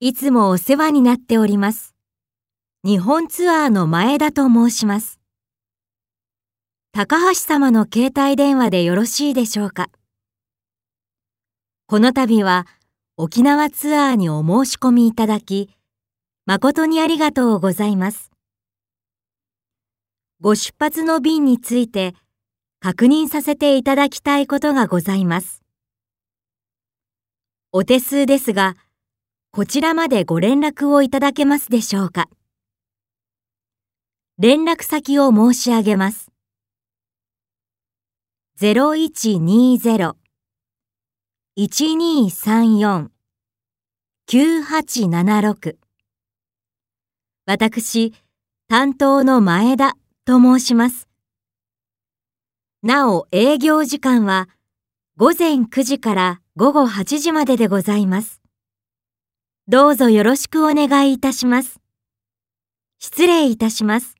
いつもお世話になっております。日本ツアーの前田と申します。高橋様の携帯電話でよろしいでしょうか？この度は沖縄ツアーにお申し込みいただき、誠にありがとうございます。ご出発の便について確認させていただきたいことがございます。お手数ですが、こちらまでご連絡をいただけますでしょうか。連絡先を申し上げます。0120-1234-9876私、担当の前田と申します。なお、営業時間は午前9時から午後8時まででございます。どうぞよろしくお願いいたします。失礼いたします。